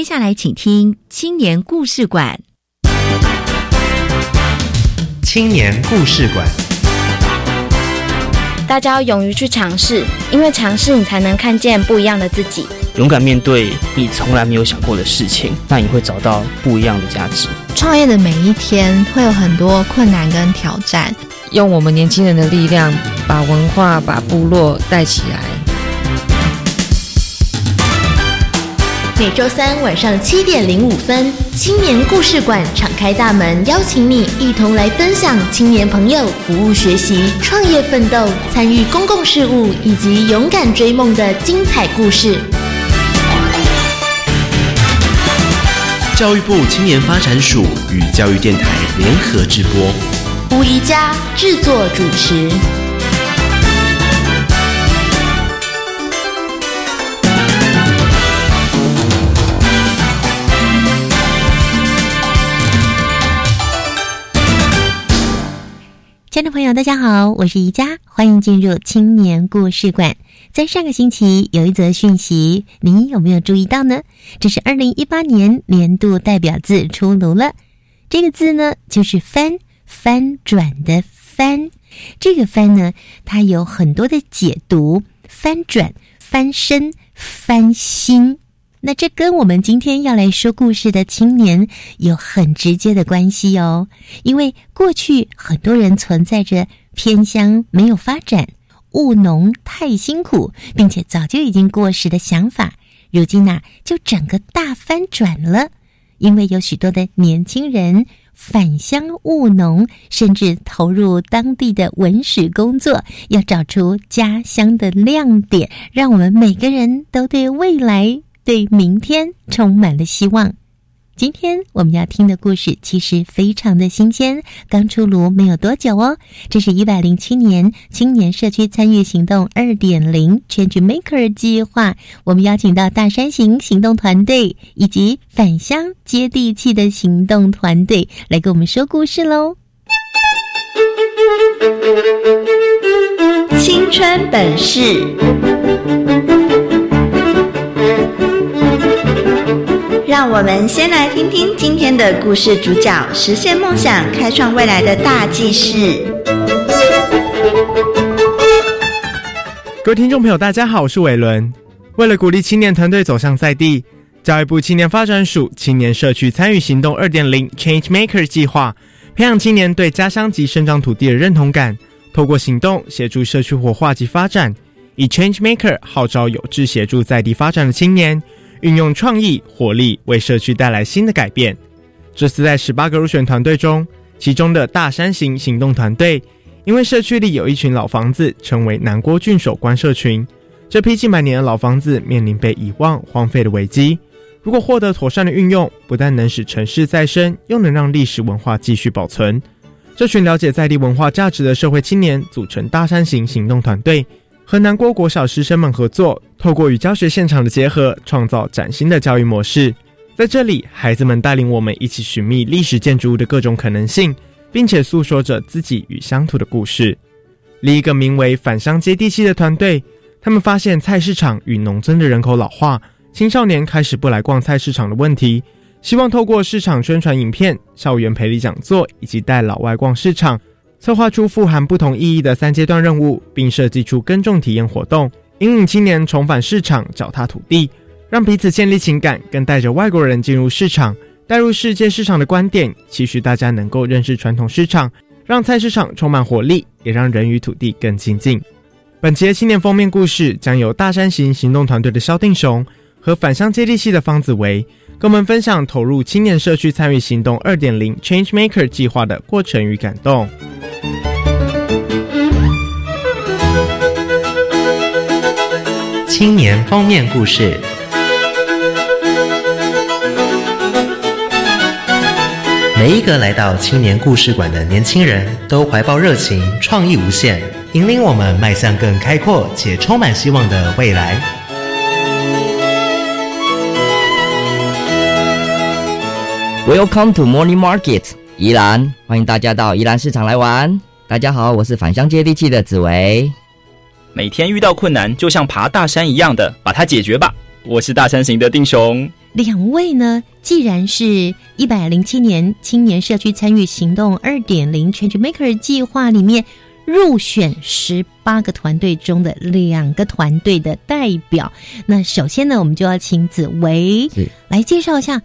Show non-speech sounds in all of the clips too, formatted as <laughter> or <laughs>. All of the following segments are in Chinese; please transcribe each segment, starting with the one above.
接下来，请听青年故事馆。青年故事馆，大家要勇于去尝试，因为尝试你才能看见不一样的自己。勇敢面对你从来没有想过的事情，那你会找到不一样的价值。创业的每一天会有很多困难跟挑战，用我们年轻人的力量，把文化、把部落带起来。每周三晚上七点零五分，青年故事馆敞开大门，邀请你一同来分享青年朋友服务学习、创业奋斗、参与公共事务以及勇敢追梦的精彩故事。教育部青年发展署与教育电台联合直播，吴宜佳制作主持。亲爱的朋友，大家好，我是宜佳，欢迎进入青年故事馆。在上个星期有一则讯息，你有没有注意到呢？这是二零一八年年度代表字出炉了。这个字呢，就是“翻”，翻转的“翻”。这个“翻”呢，它有很多的解读：翻转、翻身、翻新。那这跟我们今天要来说故事的青年有很直接的关系哦，因为过去很多人存在着偏乡没有发展、务农太辛苦，并且早就已经过时的想法，如今呐就整个大翻转了，因为有许多的年轻人返乡务农，甚至投入当地的文史工作，要找出家乡的亮点，让我们每个人都对未来。对明天充满了希望。今天我们要听的故事其实非常的新鲜，刚出炉没有多久哦。这是一百零七年青年社区参与行动二点零 Change Maker 计划，我们邀请到大山行行动团队以及返乡接地气的行动团队来给我们说故事喽。青春本事。让我们先来听听今天的故事主角实现梦想、开创未来的大计事。各位听众朋友，大家好，我是伟伦。为了鼓励青年团队走向在地，教育部青年发展署青年社区参与行动二点零 Change Maker 计划，培养青年对家乡及生长土地的认同感，透过行动协助社区活化及发展，以 Change Maker 号召有志协助在地发展的青年。运用创意活力，为社区带来新的改变。这次在十八个入选团队中，其中的大山行行动团队，因为社区里有一群老房子，成为南郭郡守关社群。这批近百年的老房子面临被遗忘、荒废的危机。如果获得妥善的运用，不但能使城市再生，又能让历史文化继续保存。这群了解在地文化价值的社会青年，组成大山行行动团队。和南郭国小师生们合作，透过与教学现场的结合，创造崭新的教育模式。在这里，孩子们带领我们一起寻觅历史建筑物的各种可能性，并且诉说着自己与乡土的故事。另一个名为“返乡接地气”的团队，他们发现菜市场与农村的人口老化，青少年开始不来逛菜市场的问题，希望透过市场宣传影片、校园培力讲座以及带老外逛市场。策划出富含不同意义的三阶段任务，并设计出耕种体验活动，引领青年重返市场，脚踏土地，让彼此建立情感，更带着外国人进入市场，带入世界市场的观点，期许大家能够认识传统市场，让菜市场充满活力，也让人与土地更亲近。本节青年封面故事将由大山行行动团队的萧定雄和返乡接力系的方子维。跟我们分享投入青年社区参与行动二点零 Change Maker 计划的过程与感动。青年封面故事。每一个来到青年故事馆的年轻人都怀抱热情，创意无限，引领我们迈向更开阔且充满希望的未来。Welcome to Morning Market，宜兰，欢迎大家到宜兰市场来玩。大家好，我是返乡接地气的紫薇。每天遇到困难，就像爬大山一样的把它解决吧。我是大山型的定雄。两位呢，既然是一百零七年青年社区参与行动二点零 Change Maker 计划里面入选十八个团队中的两个团队的代表，那首先呢，我们就要请紫薇是来介绍一下，哎，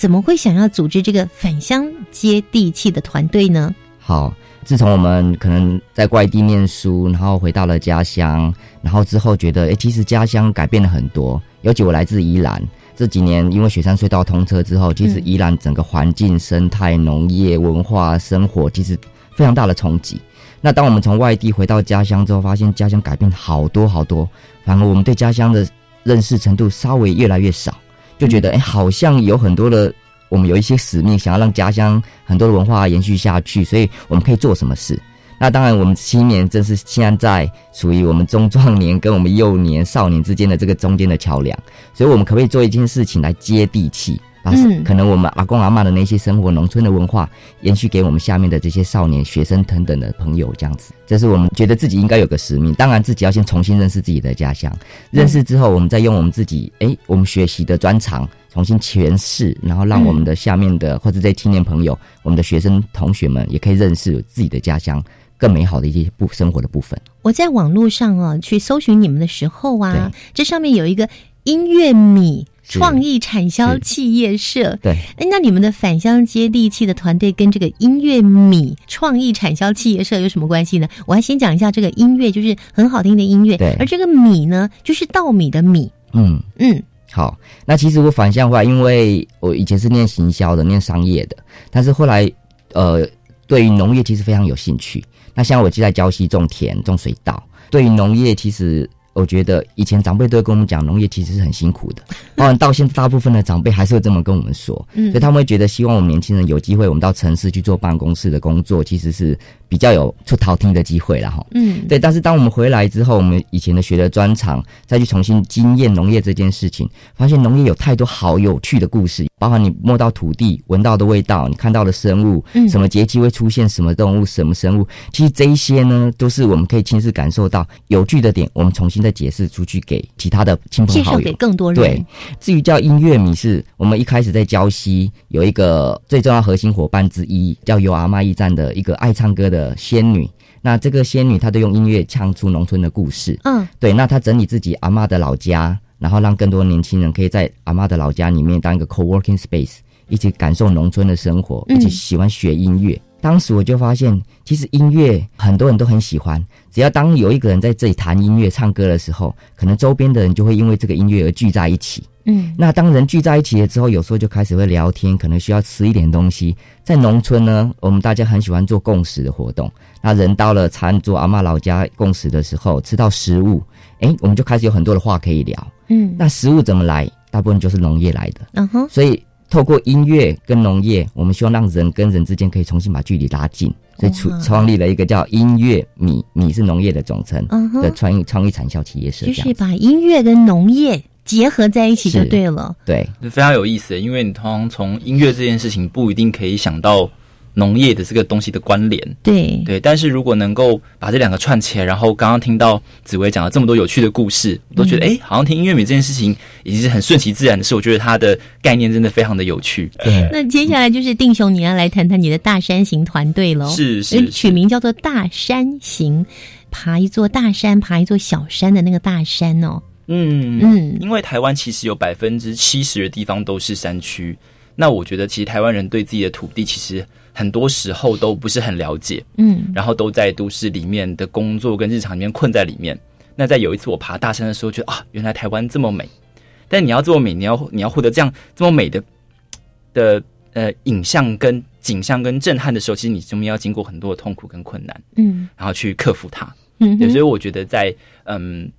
怎么会想要组织这个返乡接地气的团队呢？好，自从我们可能在外地念书，然后回到了家乡，然后之后觉得，哎，其实家乡改变了很多。尤其我来自宜兰，这几年因为雪山隧道通车之后，其实宜兰整个环境、生态、农业、文化、生活，其实非常大的冲击。那当我们从外地回到家乡之后，发现家乡改变好多好多，反而我们对家乡的认识程度稍微越来越少，就觉得哎，好像有很多的。我们有一些使命，想要让家乡很多的文化延续下去，所以我们可以做什么事？那当然，我们青年正是现在属于我们中壮年跟我们幼年、少年之间的这个中间的桥梁，所以我们可不可以做一件事情来接地气？把可能我们阿公阿妈的那些生活、农村的文化延续给我们下面的这些少年、学生等等的朋友，这样子，这是我们觉得自己应该有个使命。当然，自己要先重新认识自己的家乡，认识之后，我们再用我们自己哎，我们学习的专长重新诠释，然后让我们的下面的或者这些青年朋友、我们的学生同学们也可以认识自己的家乡更美好的一些部生活的部分。我在网络上啊去搜寻你们的时候啊，这上面有一个音乐米。创意产销企业社，对，哎，那你们的返乡接地气的团队跟这个音乐米创意产销企业社有什么关系呢？我还先讲一下这个音乐，就是很好听的音乐，对，而这个米呢，就是稻米的米，嗯。嗯，好，那其实我返乡话，因为我以前是念行销的，念商业的，但是后来呃，对于农业其实非常有兴趣。那像我就在礁溪种田、种水稻，对于农业其实。我觉得以前长辈都会跟我们讲，农业其实是很辛苦的。<laughs> 当然，到现在大部分的长辈还是会这么跟我们说，所以他们会觉得希望我们年轻人有机会，我们到城市去做办公室的工作，其实是。比较有出逃听的机会了哈，嗯，对。但是当我们回来之后，我们以前的学的专长，再去重新经验农业这件事情，发现农业有太多好有趣的故事，包含你摸到土地、闻到的味道，你看到的生物，嗯，什么节气会出现什么动物、什么生物，其实这一些呢，都是我们可以亲自感受到有趣的点，我们重新再解释出去给其他的亲朋好友，介绍给更多人。对，至于叫音乐米，是我们一开始在礁溪有一个最重要核心伙伴之一，叫有阿妈驿站的一个爱唱歌的。的仙女，那这个仙女她都用音乐唱出农村的故事。嗯，对，那她整理自己阿妈的老家，然后让更多年轻人可以在阿妈的老家里面当一个 co-working space，一起感受农村的生活，一起喜欢学音乐。当时我就发现，其实音乐很多人都很喜欢，只要当有一个人在这里弹音乐、唱歌的时候，可能周边的人就会因为这个音乐而聚在一起。嗯，那当人聚在一起了之后，有时候就开始会聊天，可能需要吃一点东西。在农村呢，我们大家很喜欢做共识的活动。那人到了餐桌，阿妈老家共识的时候，吃到食物，哎，我们就开始有很多的话可以聊。嗯，那食物怎么来？大部分就是农业来的。嗯哼，所以透过音乐跟农业，我们希望让人跟人之间可以重新把距离拉近，所以创创立了一个叫音乐米，米是农业的总称的创意创意产销企业社，就是把音乐跟农业。结合在一起就对了，对，非常有意思。因为你通常从音乐这件事情不一定可以想到农业的这个东西的关联，对对。但是如果能够把这两个串起来，然后刚刚听到紫薇讲了这么多有趣的故事，我都觉得哎，好像听音乐美这件事情已经是很顺其自然的事。我觉得它的概念真的非常的有趣。对，那接下来就是定雄，你要来谈谈你的大山行团队喽。是是，取名叫做大山行，爬一座大山，爬一座小山的那个大山哦。嗯嗯，因为台湾其实有百分之七十的地方都是山区，那我觉得其实台湾人对自己的土地其实很多时候都不是很了解，嗯，然后都在都市里面的工作跟日常里面困在里面。那在有一次我爬大山的时候，觉得啊，原来台湾这么美，但你要这么美，你要你要获得这样这么美的的呃影像跟景象跟震撼的时候，其实你中间要经过很多的痛苦跟困难，嗯，然后去克服它，嗯，对，所以我觉得在嗯。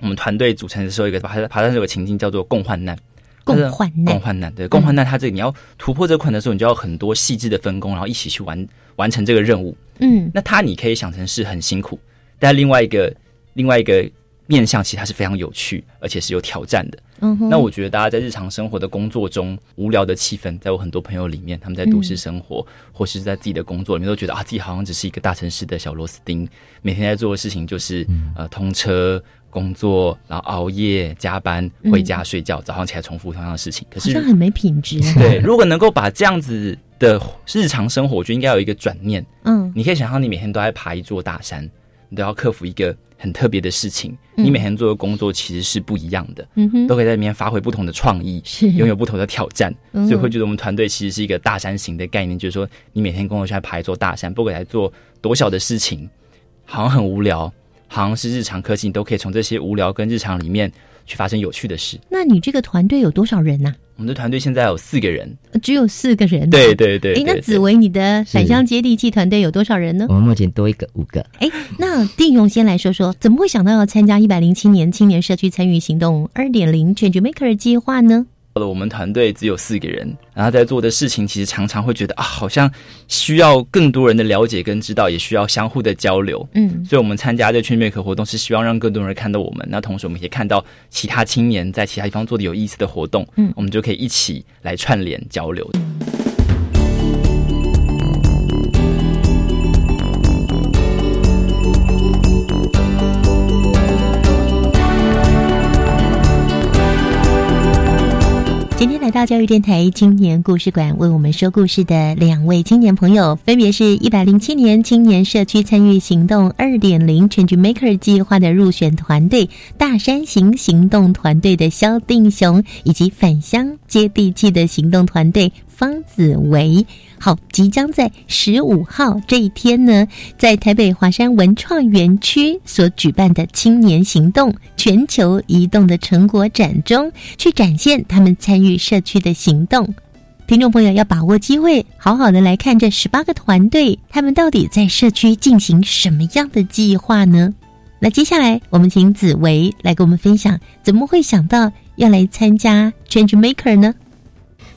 我们团队组成的时候，一个爬爬山这个情境叫做共患难，共患难，共患难。对，共患难，它这个你要突破这个困难的时候，你就要很多细致的分工，然后一起去完完成这个任务。嗯，那它你可以想成是很辛苦，但另外一个另外一个面向，其实它是非常有趣，而且是有挑战的。嗯哼那我觉得大家在日常生活的工作中无聊的气氛，在我很多朋友里面，他们在都市生活、或是在自己的工作里面，都觉得啊，自己好像只是一个大城市的小螺丝钉，每天在做的事情就是、呃通车。工作，然后熬夜加班，回家睡觉，早上起来重复同样的事情。可是好像很没品质。啊 <laughs> 对，如果能够把这样子的日常生活，我觉得应该有一个转念。嗯你可以想象，你每天都在爬一座大山，你都要克服一个很特别的事情。嗯你每天做的工作其实是不一样的，嗯哼都可以在里面发挥不同的创意，是拥有不同的挑战。嗯所以会觉得我们团队其实是一个大山型的概念，就是说你每天工作下来爬一座大山，不管来做多小的事情，好像很无聊，好像是日常科技，你都可以从这些无聊跟日常里面去发生有趣的事。那你这个团队有多少人呐、我们的团队现在有四个人，呃只有四个人。对对对哎，那紫薇，你的返乡接地气团队有多少人呢我？们目前多一个五个。哎，那定勇先来说说，怎么会想到要参加一百零七年青年社区参与行动二点零 Change Maker 计划呢？我们团队只有四个人，然后在做的事情，其实常常会觉得啊，好像需要更多人的了解跟知道，也需要相互的交流。嗯所以，我们参加这圈 make 活动是希望让更多人看到我们。那同时，我们也看到其他青年在其他地方做的有意思的活动，嗯我们就可以一起来串联交流。今来到教育电台青年故事馆，为我们说故事的两位青年朋友，分别是一百零七年青年社区参与行动二点零 Change Maker 计划的入选团队大山行行动团队的肖定雄，以及返乡接地气的行动团队方子维。好，即将在十五号这一天呢，在台北华山文创园区所举办的青年行动全球移动的成果展中，去展现他们参与社区的行动。听众朋友要把握机会，好好的来看这十八个团队，他们到底在社区进行什么样的计划呢？那接下来，我们请紫薇来跟我们分享，怎么会想到要来参加 Change Maker 呢？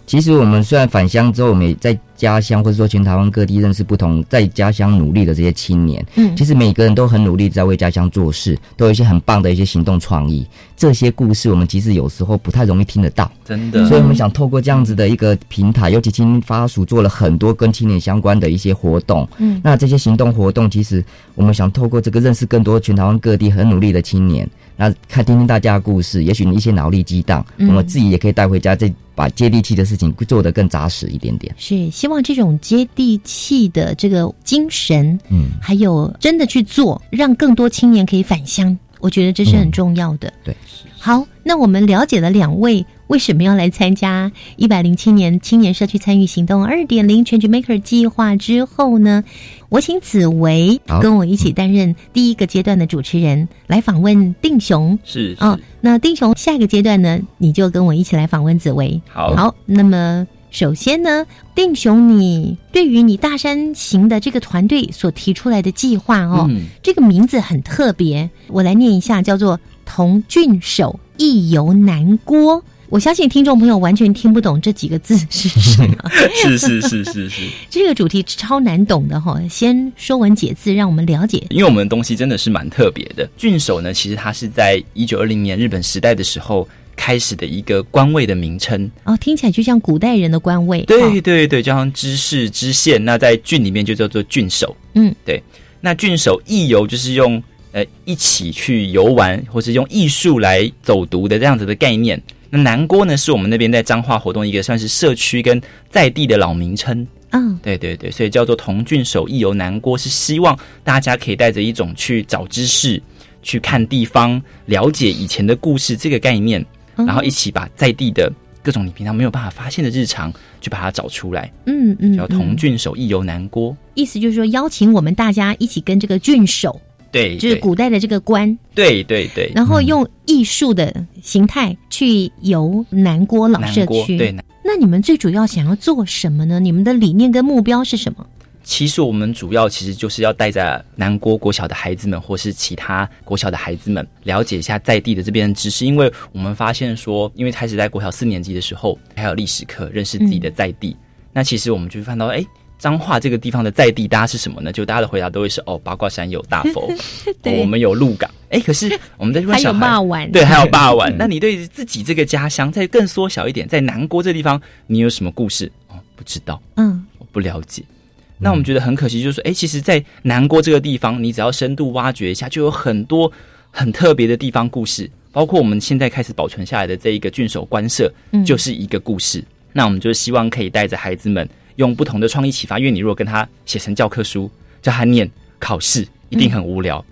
其实我们虽然返乡之后，我们也在家乡或者说全台湾各地认识不同在家乡努力的这些青年。嗯其实每个人都很努力在为家乡做事，都有一些很棒的一些行动创意。这些故事我们其实有时候不太容易听得到，真的，所以我们想透过这样子的一个平台，尤其青年发署做了很多跟青年相关的一些活动。嗯那这些行动活动，其实我们想透过这个认识更多全台湾各地很努力的青年，那看听听大家的故事，也许你一些脑力激荡，嗯我们自己也可以带回家，这把接地气的事情做得更扎实一点点。是希望这种接地气的这个精神，嗯，还有真的去做，让更多青年可以返乡，我觉得这是很重要的。对，好，那我们了解了两位为什么要来参加一百零七年青年社区参与行动二点零 Change Maker 计划之后呢，我请紫薇跟我一起担任第一个阶段的主持人，来访问定雄。是是哦，那定雄下一个阶段呢，你就跟我一起来访问紫薇。好好，那么首先呢，定雄，你对于你大山行的这个团队所提出来的计划哦，嗯这个名字很特别，我来念一下，叫做“同郡守一游南郭”。我相信听众朋友完全听不懂这几个字是什么，<laughs> 是是是是是，这个主题超难懂的哈、先说文解字，让我们了解。因为我们的东西真的是蛮特别的。郡守呢，其实它是在一九二零年日本时代的时候开始的一个官位的名称。哦，听起来就像古代人的官位。对哦对对，就像知事、知县，那在郡里面就叫做郡守。嗯，对。那郡守亦游就是用呃一起去游玩，或是用艺术来走读的这样子的概念。那南郭呢，是我们那边在彰化活动一个算是社区跟在地的老名称。嗯，对对对，所以叫做同郡守一游南郭，是希望大家可以带着一种去找知识、去看地方、了解以前的故事这个概念，嗯然后一起把在地的各种你平常没有办法发现的日常，去把它找出来，嗯嗯，叫同嗯郡守一游南郭。意思就是说邀请我们大家一起跟这个郡守，对，就是古代的这个官，对对对，然后用艺术的形态去游南郭老社区。对。那你们最主要想要做什么呢？你们的理念跟目标是什么？其实我们主要其实就是要带着南国国小的孩子们，或是其他国小的孩子们，了解一下在地的这边的知识。因为我们发现说，因为开始在国小四年级的时候，还有历史课，认识自己的在地。那其实我们就会看到，哎，彰化这个地方的在地，大家是什么呢？就大家的回答都会是哦，八卦山有大佛，<laughs> 哦对我们有鹿港，哎，可是我们在问还有小孩，骂完，对，还有霸王。<laughs> 那你对自己这个家乡，再更缩小一点，在南郭这地方，你有什么故事？哦，不知道，嗯我不了解。那我们觉得很可惜，就是说，哎，其实，在南郭这个地方，你只要深度挖掘一下，就有很多很特别的地方故事，包括我们现在开始保存下来的这一个郡守官舍，嗯就是一个故事。那我们就希望可以带着孩子们用不同的创意启发，因为你如果跟他写成教科书，叫他念考试，一定很无聊。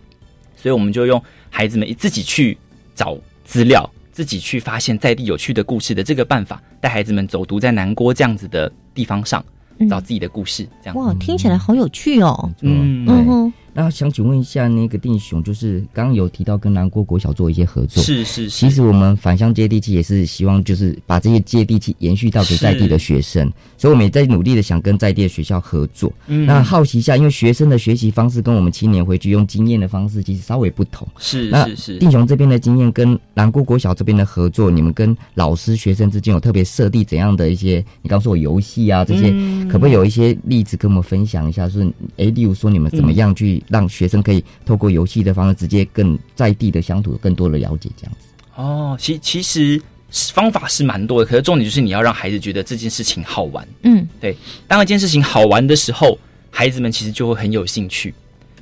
所以我们就用孩子们自己去找资料，自己去发现在地有趣的故事的这个办法，带孩子们走读在南郭这样子的地方上，嗯找自己的故事，这样。哇，听起来好有趣哦。嗯嗯哼，那想请问一下，那个定雄，就是刚刚有提到跟南国国小做一些合作，是是是其实我们返乡接地气也是希望就是把这些接地气延续到给在地的学生，所以我们也在努力的想跟在地的学校合作。嗯那好奇一下，因为学生的学习方式跟我们青年回去用经验的方式其实稍微不同。是那是是定雄这边的经验跟南国国小这边的合作，你们跟老师、学生之间有特别设定怎样的一些？你刚说我游戏啊，这些、嗯可不可以有一些例子跟我们分享一下？是诶，例如说你们怎么样去让学生可以透过游戏的方式，直接更在地的乡土有更多的了解，这样子。哦，其其实方法是蛮多的，可是重点就是你要让孩子觉得这件事情好玩。嗯，对，当一件事情好玩的时候，孩子们其实就会很有兴趣。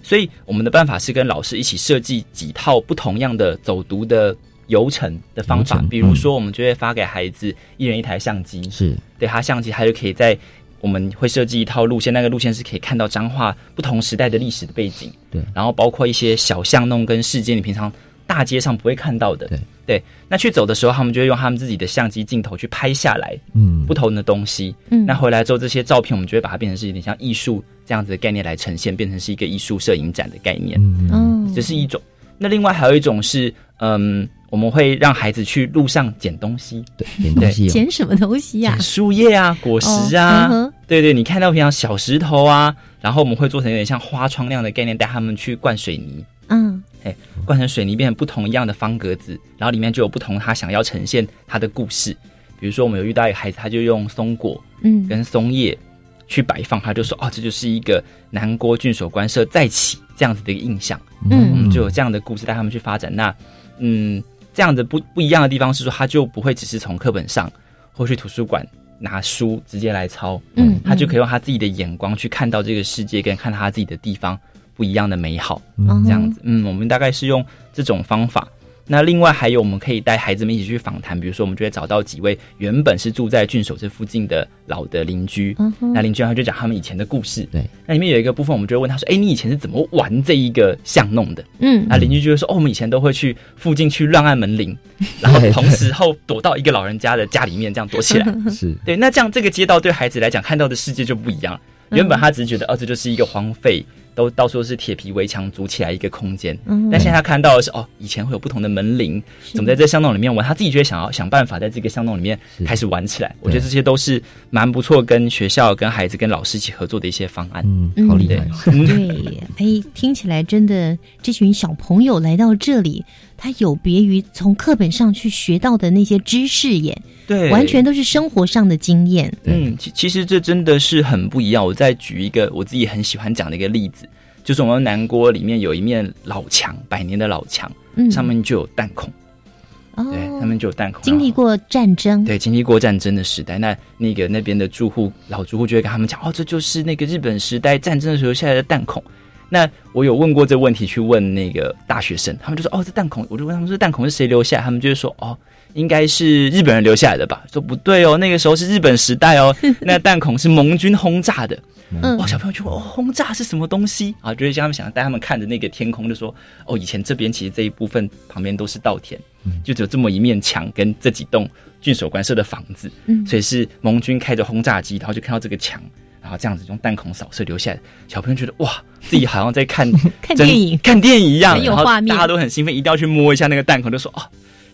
所以我们的办法是跟老师一起设计几套不同样的走读的游程的方法比如说我们就会发给孩子一人一台相机，是对他相机，他就可以在我们会设计一套路线，那个路线是可以看到彰化不同时代的历史的背景，对。然后包括一些小巷弄跟事件，你平常大街上不会看到的，对。那去走的时候，他们就会用他们自己的相机镜头去拍下来嗯。不同的东西，嗯。那回来之后，这些照片我们就会把它变成是有点像艺术这样子的概念来呈现，变成是一个艺术摄影展的概念。嗯。哦，这是一种。那另外还有一种是，嗯，我们会让孩子去路上捡东西，对，捡东西、哦。捡什么东西呀捡？树叶啊、果实啊，哦嗯对对，你看到平常小石头啊，然后我们会做成有点像花窗那样的概念，带他们去灌水泥，嗯哎灌成水泥变成不同一样的方格子，然后里面就有不同他想要呈现他的故事。比如说，我们有遇到一个孩子，他就用松果嗯跟松叶去摆放，他就说：“哦，这就是一个南郭郡守官舍再起这样子的一个印象。”嗯我嗯们就有这样的故事带他们去发展。那嗯，这样的不不一样的地方是说，他就不会只是从课本上或去图书馆拿书直接来抄，嗯他就可以用他自己的眼光去看到这个世界，跟看他自己的地方不一样的美好。嗯这样子，嗯，我们大概是用这种方法。那另外还有，我们可以带孩子们一起去访谈，比如说，我们就会找到几位原本是住在郡守这附近的老的邻居，嗯那邻居他就讲他们以前的故事。对，那里面有一个部分，我们就会问他说：“哎，你以前是怎么玩这一个巷弄的？”嗯那邻居就会说：“哦，我们以前都会去附近去乱按门铃，<laughs> 然后同时后躲到一个老人家的家里面，这样躲起来。<laughs> 是对，那这样这个街道对孩子来讲看到的世界就不一样了。原本他只是觉得哦，这就是一个荒废，都到处都是铁皮围墙组起来一个空间。嗯但现在他看到的是哦，以前会有不同的门铃，怎么在这巷弄里面玩？他自己就会想要想办法在这个巷弄里面开始玩起来。我觉得这些都是蛮不错，跟学校、跟孩子、跟老师一起合作的一些方案。嗯，好厉害哦。<laughs> 对，哎，听起来真的，这群小朋友来到这里，他有别于从课本上去学到的那些知识耶，对，完全都是生活上的经验。嗯，其其实这真的是很不一样。我再举一个我自己很喜欢讲的一个例子，就是我们南郭里面有一面老墙，百年的老墙，嗯，上面就有弹孔，哦对，上面就有弹孔。经历过战争，对，经历过战争的时代，那那个那边的住户老住户就会跟他们讲，哦，这就是那个日本时代战争的时候下来的弹孔。那我有问过这个问题，去问那个大学生，他们就说，哦，这弹孔，我就问他们说，弹孔是谁留下？他们就会说，哦，应该是日本人留下来的吧？说不对哦，那个时候是日本时代哦，<laughs> 那弹孔是盟军轰炸的。嗯哇，小朋友就问哦，轰炸是什么东西啊？就是像他们想带他们看着那个天空，就说哦，以前这边其实这一部分旁边都是稻田，就只有这么一面墙跟这几栋郡守官舍的房子，嗯所以是盟军开着轰炸机，然后就看到这个墙，然后这样子用弹孔扫射留下来。小朋友觉得哇，自己好像在看 <laughs> 看电影看电影一样，然后画面大家都很兴奋，一定要去摸一下那个弹孔，就说哦，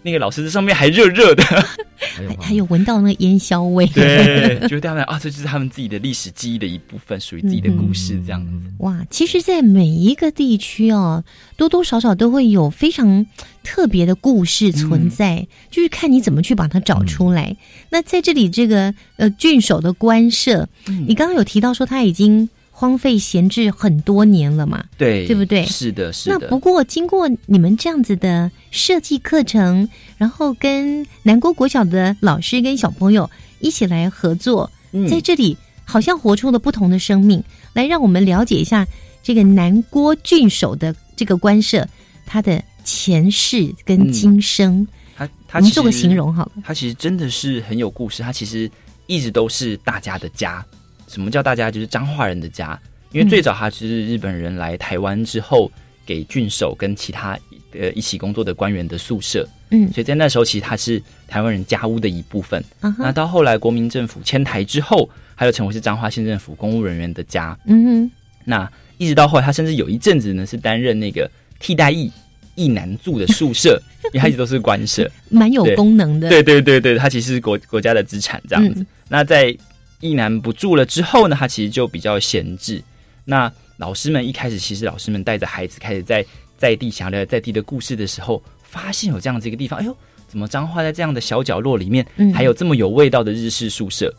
那个老师这上面还热热的，<laughs> 还还有闻到那个烟硝味。对，就对他们啊，这就是他们自己的历史记忆的一部分，属于自己的故事，这样子。哇，其实，在每一个地区哦，多多少少都会有非常特别的故事存在，就是看你怎么去把它找出来。那在这里，这个呃郡守的官舍，你刚刚有提到说他已经荒废闲置很多年了嘛，对，对不对是的，是的。那不过经过你们这样子的设计课程，然后跟南国国小的老师跟小朋友一起来合作，嗯在这里好像活出了不同的生命，来让我们了解一下这个南郭郡守的这个官舍，他的前世跟今生。他他我们做个形容好了。他其实真的是很有故事，他其实一直都是大家的家。什么叫大家？就是彰化人的家。因为最早他是日本人来台湾之后，给郡守跟其他呃一起工作的官员的宿舍。嗯所以在那时候，其实他是台湾人家屋的一部分。啊哈，那到后来国民政府迁台之后，他又成为是彰化县政府公务人员的家。嗯哼，那一直到后来，他甚至有一阵子呢是担任那个替代役役男住的宿舍，<laughs> 因为他一直都是官舍。蛮有功能的。对对对对，它其实是国国家的资产这样子。嗯那在一难不住了之后呢，他其实就比较闲置。那老师们一开始，其实老师们带着孩子开始在在地想聊在地的故事的时候，发现有这样子一个地方，哎呦，怎么彰化在这样的小角落里面，嗯还有这么有味道的日式宿舍？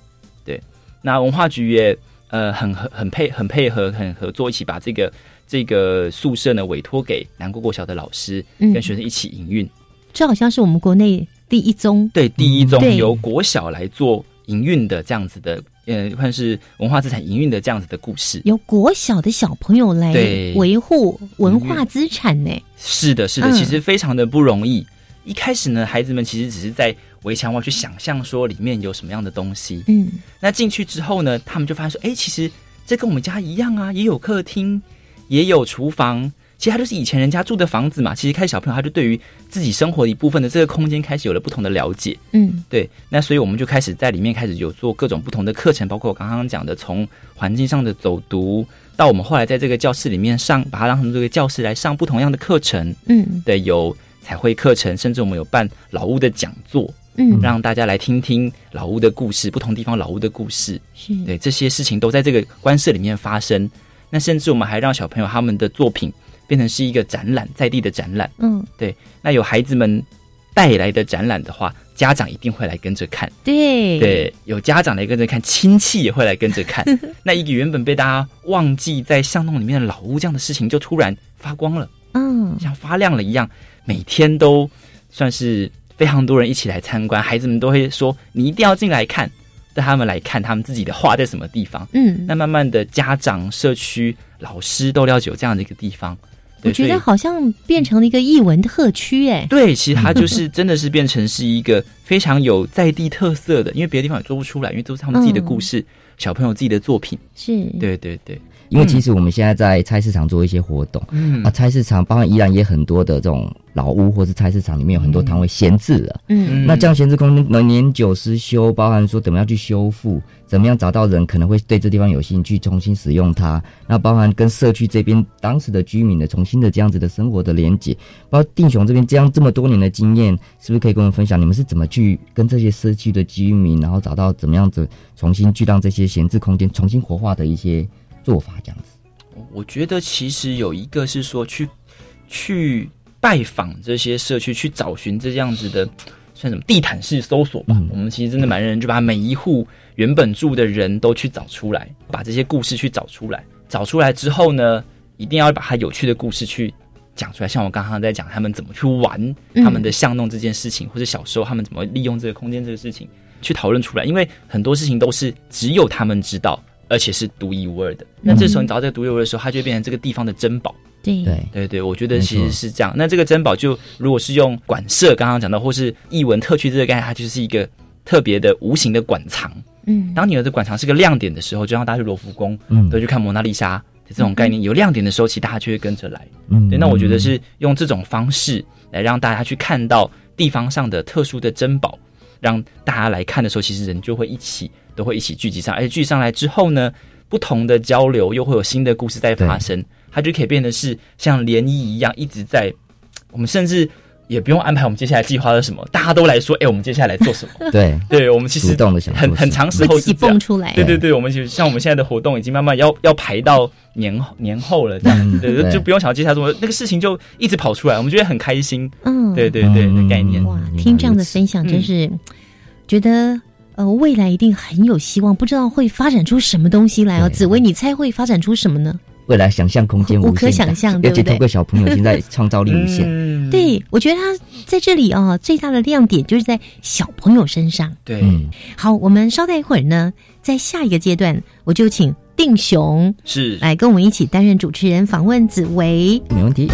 对，那文化局也呃很很很配很配合很合作，一起把这个这个宿舍呢委托给南国国小的老师嗯跟学生一起营运。这好像是我们国内第一宗。对，第一宗由国小来做营运的这样子的，呃，算是文化资产营运的这样子的故事。由国小的小朋友来对维护文化资产呢，是的，是的，嗯其实非常的不容易。一开始呢，孩子们其实只是在围墙外去想象说里面有什么样的东西。嗯那进去之后呢，他们就发现说，哎，其实这跟我们家一样啊，也有客厅，也有厨房。其实它就是以前人家住的房子嘛。其实开始小朋友他就对于自己生活的一部分的这个空间开始有了不同的了解。嗯对，那所以我们就开始在里面开始有做各种不同的课程，包括我刚刚讲的从环境上的走读，到我们后来在这个教室里面上，把它当成这个教室来上不同样的课程。嗯对，有彩绘课程，甚至我们有办老屋的讲座，嗯，让大家来听听老屋的故事，不同地方老屋的故事。对，这些事情都在这个官舍里面发生。那甚至我们还让小朋友他们的作品变成是一个展览，在地的展览。嗯对那有孩子们带来的展览的话，家长一定会来跟着看。对对，有家长来跟着看，亲戚也会来跟着看。<laughs> 那一个原本被大家忘记在巷弄里面的老屋，这样的事情就突然发光了，嗯像发亮了一样，每天都算是非常多人一起来参观，孩子们都会说：“你一定要进来看。”带他们来看他们自己的画在什么地方。嗯，那慢慢的，家长、社区、老师都了解有这样的一个地方。我觉得好像变成了一个艺文特区哎，对，其实它就是真的是变成是一个非常有在地特色的，因为别的地方也做不出来，因为都是他们自己的故事，小朋友自己的作品。是，对对对，因为其实我们现在在菜市场做一些活动，嗯啊，菜市场包含依然也很多的这种老屋，或是菜市场里面有很多摊位闲置了。嗯那这样闲置空间能年久失修，包含说怎么样去修复，怎么样找到人可能会对这地方有兴趣，重新使用它。那包含跟社区这边当时的居民的重新的这样子的生活的连接，包括定雄这边这样这么多年的经验，是不是可以跟我们分享？你们是怎么去跟这些社区的居民，然后找到怎么样子重新去让这些闲置空间重新活化的一些做法？这样子。我觉得其实有一个是说去去拜访这些社区，去找寻这样子的，算什么地毯式搜索吧。嗯我们其实真的蛮认真，就把每一户原本住的人都去找出来，把这些故事去找出来。找出来之后呢，一定要把它有趣的故事去讲出来。像我刚刚在讲他们怎么去玩嗯他们的巷弄这件事情，或者小时候他们怎么利用这个空间这个事情去讨论出来。因为很多事情都是只有他们知道，而且是独一无二的。那这时候你找到这个独一无二的时候，它就会变成这个地方的珍宝。对对，对对，我觉得其实是这样。那这个珍宝就如果是用馆舍刚刚讲到，或是艺文特区这个概念，它就是一个特别的无形的馆藏。嗯当你的馆藏是个亮点的时候，就像大家去罗浮宫，嗯都去看蒙娜丽莎的这种概念。有亮点的时候，其实大家就会跟着来。嗯对，那我觉得是用这种方式来让大家去看到地方上的特殊的珍宝，让大家来看的时候，其实人就会一起都会一起聚集上，而且聚集上来之后呢，不同的交流又会有新的故事在发生，它就可以变得是像涟漪一样一直在，我们甚至也不用安排我们接下来计划是什么，大家都来说，哎、我们接下来做什么？<laughs> 对。对，我们其实很很长时会自己候一蹦出来，对对对，我们就像我们现在的活动已经慢慢要要排到年后年后了，这样子，就不用想接下来么那个事情就一直跑出来，我们觉得很开心。嗯，对对对，嗯的概念。哇，嗯听这样的分享，嗯真是觉得呃，未来一定很有希望，不知道会发展出什么东西来哦。紫薇，你猜会发展出什么呢？未来想象空间无限无可想象对不对而且透过小朋友现在创造力无限。嗯，对，我觉得他在这里啊、最大的亮点就是在小朋友身上。对，嗯，好，我们稍待一会儿呢，在下一个阶段，我就请定雄是来跟我们一起担任主持人，访问紫薇。没问题。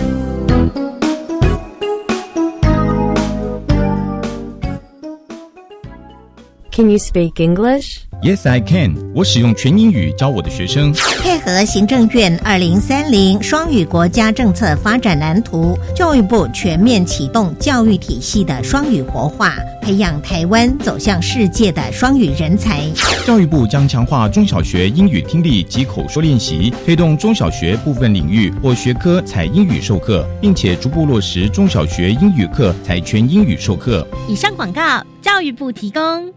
Can you speak English? Yes, I can。我使用全英语教我的学生。配合行政院二零三零双语国家政策发展蓝图，教育部全面启动教育体系的双语活化，培养台湾走向世界的双语人才。教育部将强化中小学英语听力及口说练习，推动中小学部分领域或学科采英语授课，并且逐步落实中小学英语课采全英语授课。以上广告，教育部提供。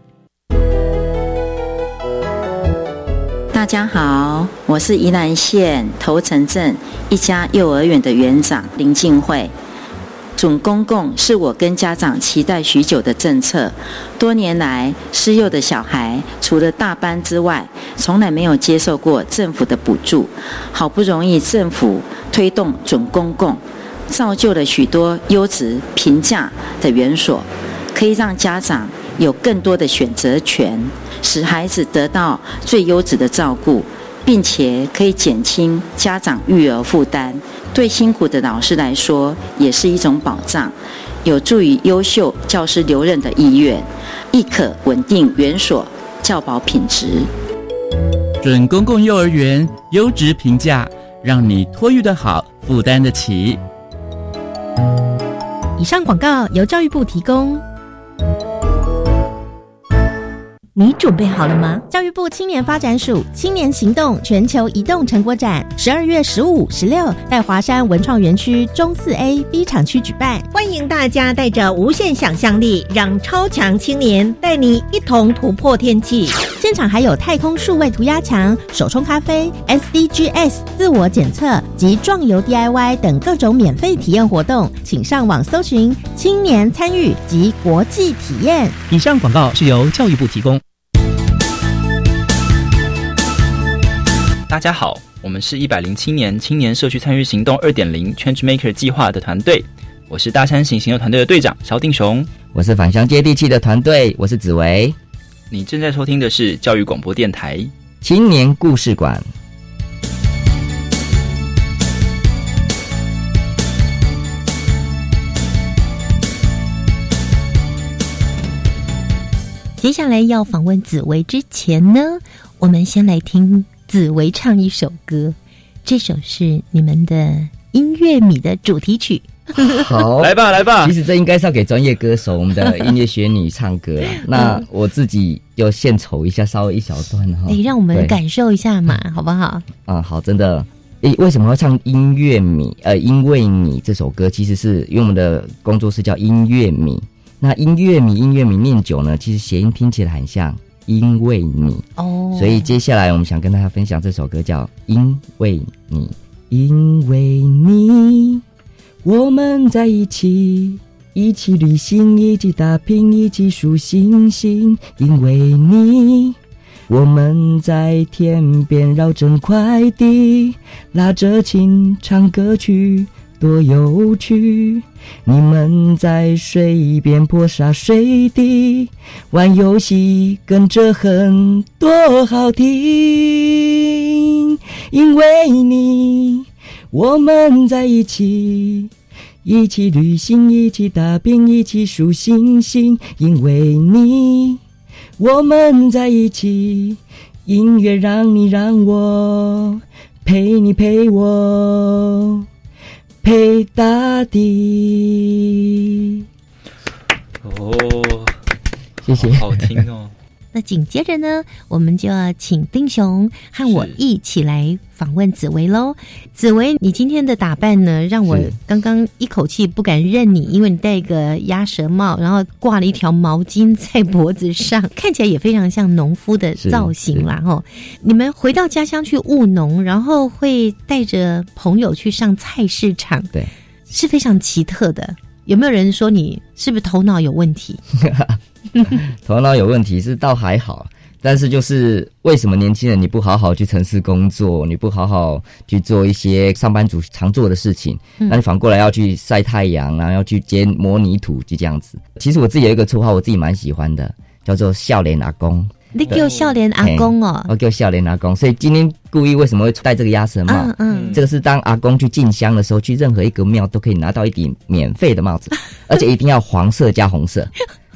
大家好，我是宜兰县头城镇一家幼儿园的园长林静慧。准公共是我跟家长期待许久的政策。多年来，失幼的小孩除了大班之外，从来没有接受过政府的补助。好不容易政府推动准公共，造就了许多优质平价的园所，可以让家长有更多的选择权。使孩子得到最优质的照顾，并且可以减轻家长育儿负担，对辛苦的老师来说也是一种保障，有助于优秀教师留任的意愿，亦可稳定园所教保品质。准公共幼儿园优质评价，让你托育的好，负担得起。以上广告由教育部提供。你准备好了吗？教育部青年发展署青年行动全球移动成果展，十二月十五、十六在华山文创园区中四 A、B 厂区举办。欢迎大家带着无限想象力，让超强青年带你一同突破天际。现场还有太空数位涂鸦墙、手冲咖啡、SDGs 自我检测及壮游 DIY 等各种免费体验活动，请上网搜寻“青年参与及国际体验”。以上广告是由教育部提供。大家好，我们是一百零七年青年社区参与行动二点零 Change Maker 计划的团队，我是大山行行动团队的队长肖定雄，我是返乡接地气的团队，我是紫薇。你正在收听的是教育广播电台青年故事馆。接下来要访问紫薇之前呢，我们先来听紫薇唱一首歌，这首是你们的音乐米的主题曲。好，<laughs> 来吧，来吧。其实这应该是要给专业歌手，我们的音乐学女唱歌啦。那我自己就献丑一下，稍微一小段哈。哎，让我们感受一下嘛，好不好？啊，好，真的。诶，为什么会唱音乐米？呃，因为你这首歌其实是因为我们的工作室叫音乐米。那音乐米，音乐米念久呢，其实谐音听起来很像因为你哦。所以接下来我们想跟大家分享这首歌叫《因为你》，因为你。我们在一起，一起旅行，一起打拼，一起数星星。因为你，我们在天边绕着快递，拉着琴唱歌曲，多有趣。你们在水边泼洒水滴，玩游戏，跟着哼，多好听。因为你。我们在一起，一起旅行，一起打拼，一起数星星。因为你，我们在一起，音乐让你让我陪你陪我陪大地。哦，谢谢，好听哦。那紧接着呢，我们就要请丁雄和我一起来访问紫薇喽。紫薇，你今天的打扮呢，让我刚刚一口气不敢认你，因为你戴一个鸭舌帽，然后挂了一条毛巾在脖子上，<laughs> 看起来也非常像农夫的造型啦。吼，你们回到家乡去务农，然后会带着朋友去上菜市场，对，是非常奇特的。有没有人说你是不是头脑有问题？<laughs> 头脑有问题是倒还好，但是就是为什么年轻人你不好好去城市工作，你不好好去做一些上班族常做的事情，嗯那你反过来要去晒太阳啊，要去接模泥土，就这样子。其实我自己有一个绰号，我自己蛮喜欢的，叫做笑脸阿公。你叫笑脸阿公哦。嘿，我叫笑脸阿公，所以今天故意为什么会戴这个鸭舌帽？嗯嗯。这个是当阿公去进香的时候，去任何一个庙都可以拿到一顶免费的帽子，<laughs> 而且一定要黄色加红色。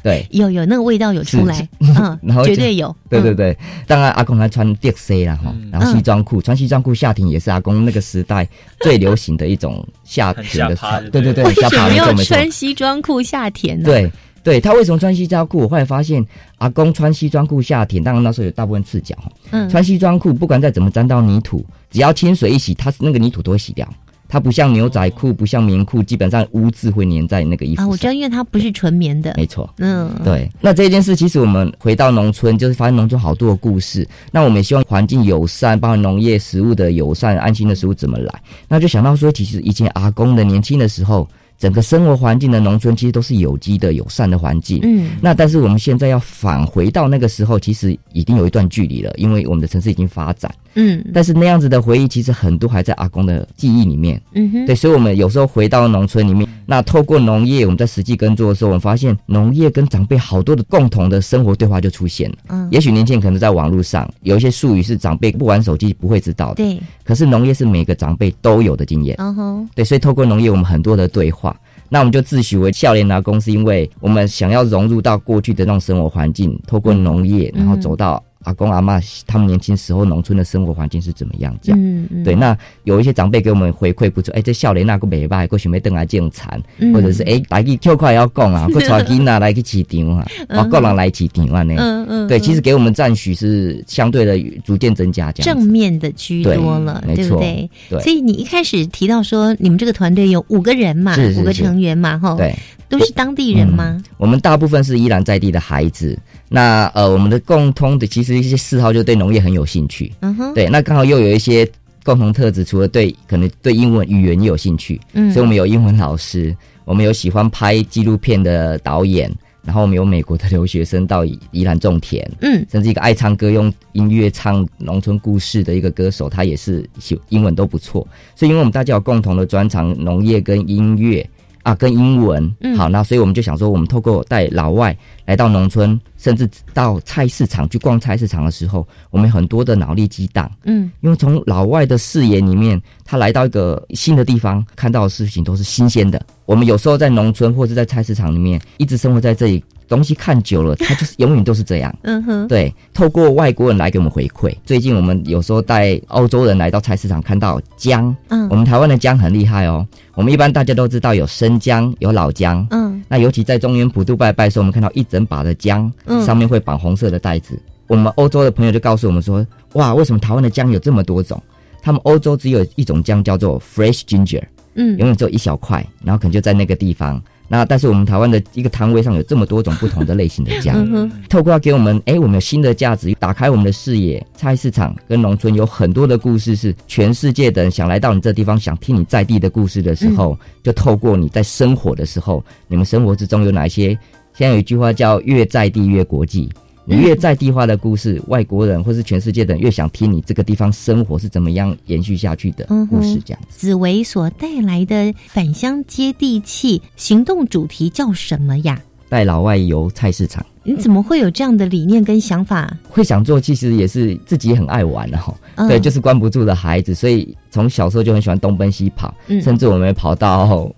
对，<laughs> 有有那个味道有出来，嗯，<laughs> 然后绝对有，对对对，当然阿公还穿 d C 啦哈，然后西装裤，穿西装裤夏天也是阿公那个时代最流行的一种夏天的对对对，为下趴什么要没错没错，穿西装裤夏天呢？对对，他为什么穿西装裤？我后来发现，阿公穿西装裤夏天，当然那时候有大部分赤脚，嗯穿西装裤不管再怎么沾到泥土，只要清水一洗，它那个泥土都会洗掉。它不像牛仔裤，不像棉裤，基本上污渍会粘在那个衣服啊，上。我知道，因为它不是纯棉的，没错，嗯，对，那这件事其实我们回到农村，就是发现农村好多的故事。那我们也希望环境友善，包括农业食物的友善、安心的食物怎么来？那就想到说，其实以前阿公的年轻的时候，整个生活环境的农村其实都是有机的、友善的环境。嗯那但是我们现在要返回到那个时候，其实已经有一段距离了，因为我们的城市已经发展。嗯但是那样子的回忆，其实很多还在阿公的记忆里面。嗯哼，对，所以我们有时候回到农村里面，那透过农业，我们在实际耕作的时候，我们发现农业跟长辈好多的共同的生活对话就出现了。嗯也许年轻人可能在网络上有一些术语是长辈不玩手机不会知道的，对，可是农业是每个长辈都有的经验。嗯哼，对，所以透过农业，我们很多的对话。那我们就自诩为笑脸拿公司，因为我们想要融入到过去的那种生活环境，透过农业，嗯然后走到阿公阿嬷他们年轻时候农村的生活环境是怎么样这样。嗯嗯对，那有一些长辈给我们回馈不错，哎、这笑脸那个美拜，过想要登来种田，嗯或者是哎、来去跳快要讲啊，<laughs> 过带囡仔来去市场啊，嗯我个人来市场啊呢。嗯嗯对，嗯其实给我们赞许是相对的逐渐增加这样。正面的居多了，对没错对不对？对所以你一开始提到说，你们这个团队有五个人嘛，是是是五个成员嘛，哈，对，都是当地人吗？我们大部分是依然在地的孩子。那呃，我们的共通的其实一些嗜好就对农业很有兴趣。嗯哼，对，那刚好又有一些共同特质，除了对可能对英文语言也有兴趣，嗯所以我们有英文老师，我们有喜欢拍纪录片的导演，然后我们有美国的留学生到宜宜兰种田，嗯，甚至一个爱唱歌用音乐唱农村故事的一个歌手，他也是喜英文都不错，所以因为我们大家有共同的专长，农业跟音乐。啊，跟英文，嗯。好，那所以我们就想说，我们透过带老外来到农村，甚至到菜市场去逛菜市场的时候，我们有很多的脑力激荡，嗯。因为从老外的视野里面，他来到一个新的地方，看到的事情都是新鲜的。我们有时候在农村或者在菜市场里面，一直生活在这里，东西看久了，它就是永远都是这样。<laughs> 嗯哼，对，透过外国人来给我们回馈。最近我们有时候带欧洲人来到菜市场，看到姜，嗯我们台湾的姜很厉害哦。我们一般大家都知道有生姜，有老姜，嗯，那尤其在中原普渡拜拜的时候，我们看到一整把的姜，嗯上面会绑红色的袋子。我们欧洲的朋友就告诉我们说，哇，为什么台湾的姜有这么多种？他们欧洲只有一种姜叫做 fresh ginger，嗯永远只有一小块，然后可能就在那个地方。那但是我们台湾的一个摊位上有这么多种不同的类型的家，嗯透过要给我们，哎，我们有新的价值，打开我们的视野。菜市场跟农村有很多的故事，是全世界的人想来到你这地方，想听你在地的故事的时候，就透过你在生活的时候，你们生活之中有哪一些？现在有一句话叫“越在地越国际”。你越在地化的故事，外国人或是全世界的人越想听你这个地方生活是怎么样延续下去的故事，这样。紫薇所带来的返乡接地气行动主题叫什么呀？带老外游菜市场，你怎么会有这样的理念跟想法？会想做，其实也是自己很爱玩的哈。嗯对，就是关不住的孩子，所以从小时候就很喜欢东奔西跑，嗯甚至我们也跑到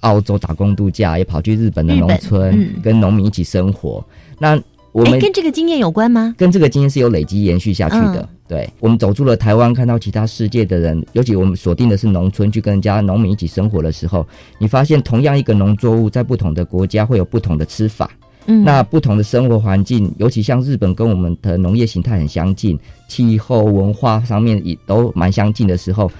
澳洲打工度假，也跑去日本的农村，嗯跟农民一起生活。那我哎，们跟这个经验有关吗？跟这个经验是有累积延续下去的。嗯对，我们走出了台湾，看到其他世界的人，尤其我们锁定的是农村，去跟人家农民一起生活的时候，你发现同样一个农作物，在不同的国家会有不同的吃法。嗯那不同的生活环境，尤其像日本跟我们的农业形态很相近，气候文化上面也都蛮相近的时候，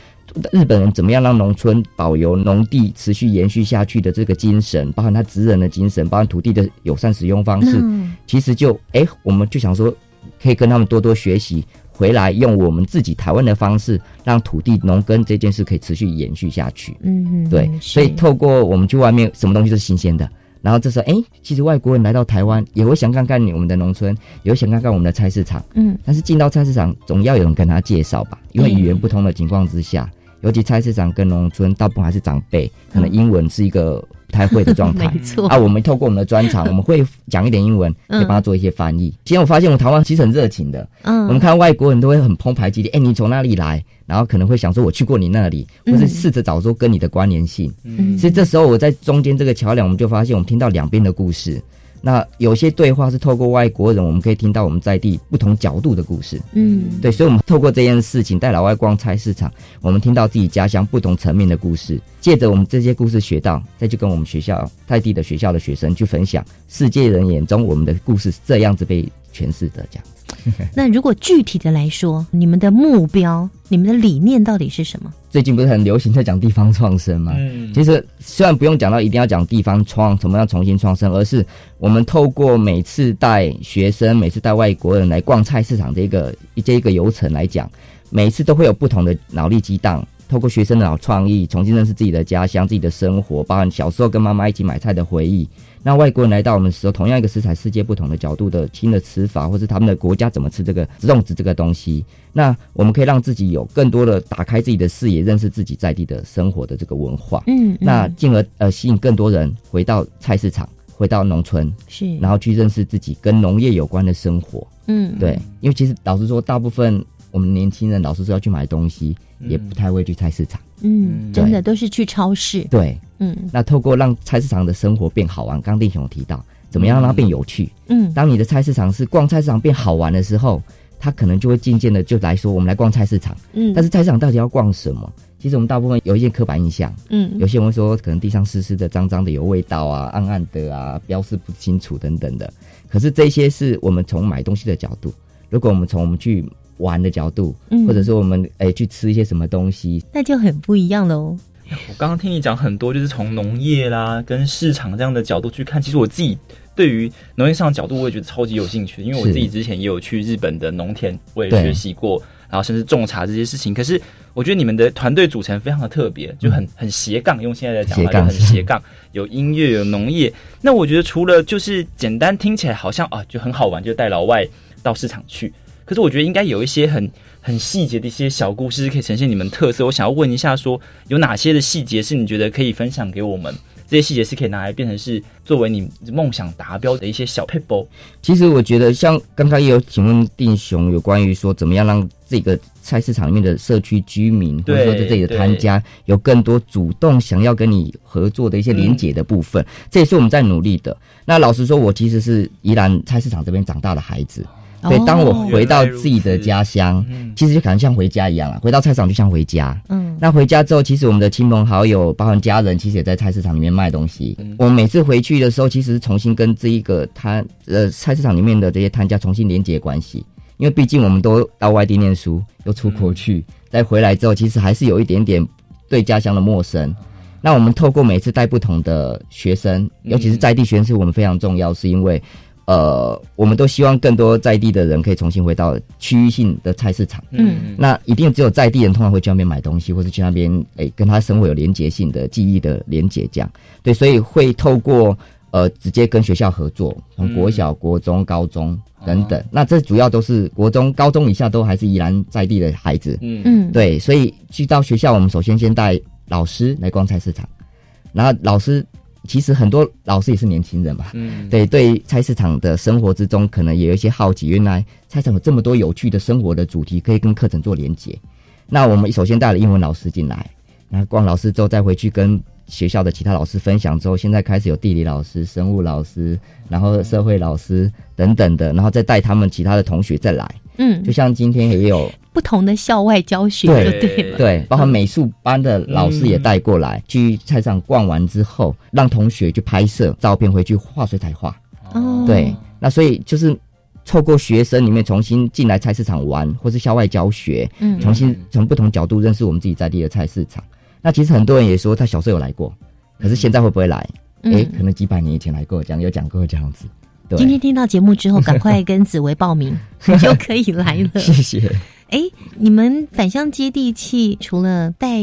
日本人怎么样让农村保留农地持续延续下去的这个精神，包含他职人的精神，包含土地的友善使用方式，嗯其实就哎，我们就想说，可以跟他们多多学习，回来用我们自己台湾的方式，让土地农耕这件事可以持续延续下去。嗯，对，所以透过我们去外面，什么东西都是新鲜的。然后这时候，哎，其实外国人来到台湾，也会想看看我们的农村，也会想看看我们的菜市场。嗯，但是进到菜市场，总要有人跟他介绍吧，因为语言不通的情况之下，尤其菜市场跟农村，大部分还是长辈，可能英文是一个。不太会的状态，<laughs> 没错啊。我们透过我们的专场，我们会讲一点英文，可以帮他做一些翻译。今天我发现，我们台湾其实很热情的，嗯我们看到外国人都会很澎湃激烈。哎，你从哪里来？然后可能会想说，我去过你那里，或是试着找出跟你的关联性。嗯所以这时候我在中间这个桥梁，我们就发现，我们听到两边的故事。那有些对话是透过外国人，我们可以听到我们在地不同角度的故事。嗯，对，所以，我们透过这件事情带老外逛菜市场，我们听到自己家乡不同层面的故事，借着我们这些故事学到，再去跟我们学校在地的学校的学生去分享，世界人眼中我们的故事是这样子被诠释的，这样。<laughs> 那如果具体的来说，你们的目标、你们的理念到底是什么？最近不是很流行在讲地方创生吗？嗯其实虽然不用讲到一定要讲地方创怎么样重新创生，而是我们透过每次带学生、每次带外国人来逛菜市场这个这一个流程来讲，每一次都会有不同的脑力激荡。透过学生的脑创意，重新认识自己的家乡、自己的生活，包含小时候跟妈妈一起买菜的回忆。那外国人来到我们的时候，同样一个食材，世界不同的角度的新的吃法，或是他们的国家怎么吃这个粽子这个东西，那我们可以让自己有更多的打开自己的视野，认识自己在地的生活的这个文化。嗯嗯那进而呃吸引更多人回到菜市场，回到农村，是然后去认识自己跟农业有关的生活。嗯对，因为其实老实说，大部分我们年轻人老是说要去买东西，也不太会去菜市场。嗯，真的都是去超市。对，嗯那透过让菜市场的生活变好玩，刚刚弟兄提到，怎么样让它变有趣？嗯当你的菜市场是逛菜市场变好玩的时候，他可能就会渐渐的就来说，我们来逛菜市场。嗯但是菜市场到底要逛什么？其实我们大部分有一些刻板印象，嗯有些人会说，可能地上湿湿的、脏脏的、有味道啊、暗暗的啊、标示不清楚等等的。可是这些是我们从买东西的角度，如果我们从我们去玩的角度，嗯或者说我们诶、去吃一些什么东西，那就很不一样喽。我刚刚听你讲很多，就是从农业啦跟市场这样的角度去看。其实我自己对于农业上的角度，我也觉得超级有兴趣，因为我自己之前也有去日本的农田，我也学习过，然后甚至种茶这些事情。可是我觉得你们的团队组成非常的特别，就很很斜杠，用现在的讲法就很斜杠，有音乐有农业。那我觉得除了就是简单听起来好像啊就很好玩，就带老外到市场去。可是我觉得应该有一些很很细节的一些小故事，可以呈现你们特色。我想要问一下说有哪些的细节是你觉得可以分享给我们？这些细节是可以拿来变成是作为你梦想达标的一些小 paper。其实我觉得，像刚刚也有请问定雄有关于说怎么样让这个菜市场里面的社区居民，或者说在这里的摊家有更多主动想要跟你合作的一些连结的部分，这也是我们在努力的。那老实说，我其实是宜兰菜市场这边长大的孩子。对，当我回到自己的家乡，其实就可能像回家一样了。回到菜市场就像回家。嗯，那回家之后，其实我们的亲朋好友，包含家人，其实也在菜市场里面卖东西。我们每次回去的时候，其实重新跟这一个摊呃菜市场里面的这些摊家重新连接关系，因为毕竟我们都到外地念书，又出国去，再回来之后，其实还是有一点点对家乡的陌生。那我们透过每次带不同的学生，尤其是在地学生，是我们非常重要，是因为。呃，我们都希望更多在地的人可以重新回到区域性的菜市场。嗯，那一定只有在地人通常会去那边买东西，或者去那边诶、跟他生活有连结性的记忆的连结，这样对，所以会透过呃直接跟学校合作，从国小、国中、高中等等。那这主要都是国中、高中以下都还是宜兰在地的孩子。嗯嗯，对，所以去到学校，我们首先先带老师来逛菜市场，然后老师。其实很多老师也是年轻人嘛，嗯，对对，菜市场的生活之中，可能也有一些好奇，原来菜市场有这么多有趣的生活的主题，可以跟课程做连接。那我们首先带了英文老师进来，然后逛老师之后，再回去跟学校的其他老师分享之后，现在开始有地理老师、生物老师，然后社会老师等等的，然后再带他们其他的同学再来。嗯，就像今天也有不同的校外教学就对了。对，包括美术班的老师也带过来，去菜场逛完之后，让同学去拍摄照片，回去画水彩画。哦，对，那所以就是透过学生里面重新进来菜市场玩，或是校外教学，嗯重新从不同角度认识我们自己在地的菜市场。那其实很多人也说他小时候有来过，可是现在会不会来？嗯诶，可能几百年以前来过，这样有讲过这样子。对今天听到节目之后，赶快跟紫薇报名，你 <laughs> 就可以来了。<laughs> 谢谢。哎，你们返乡接地气，除了带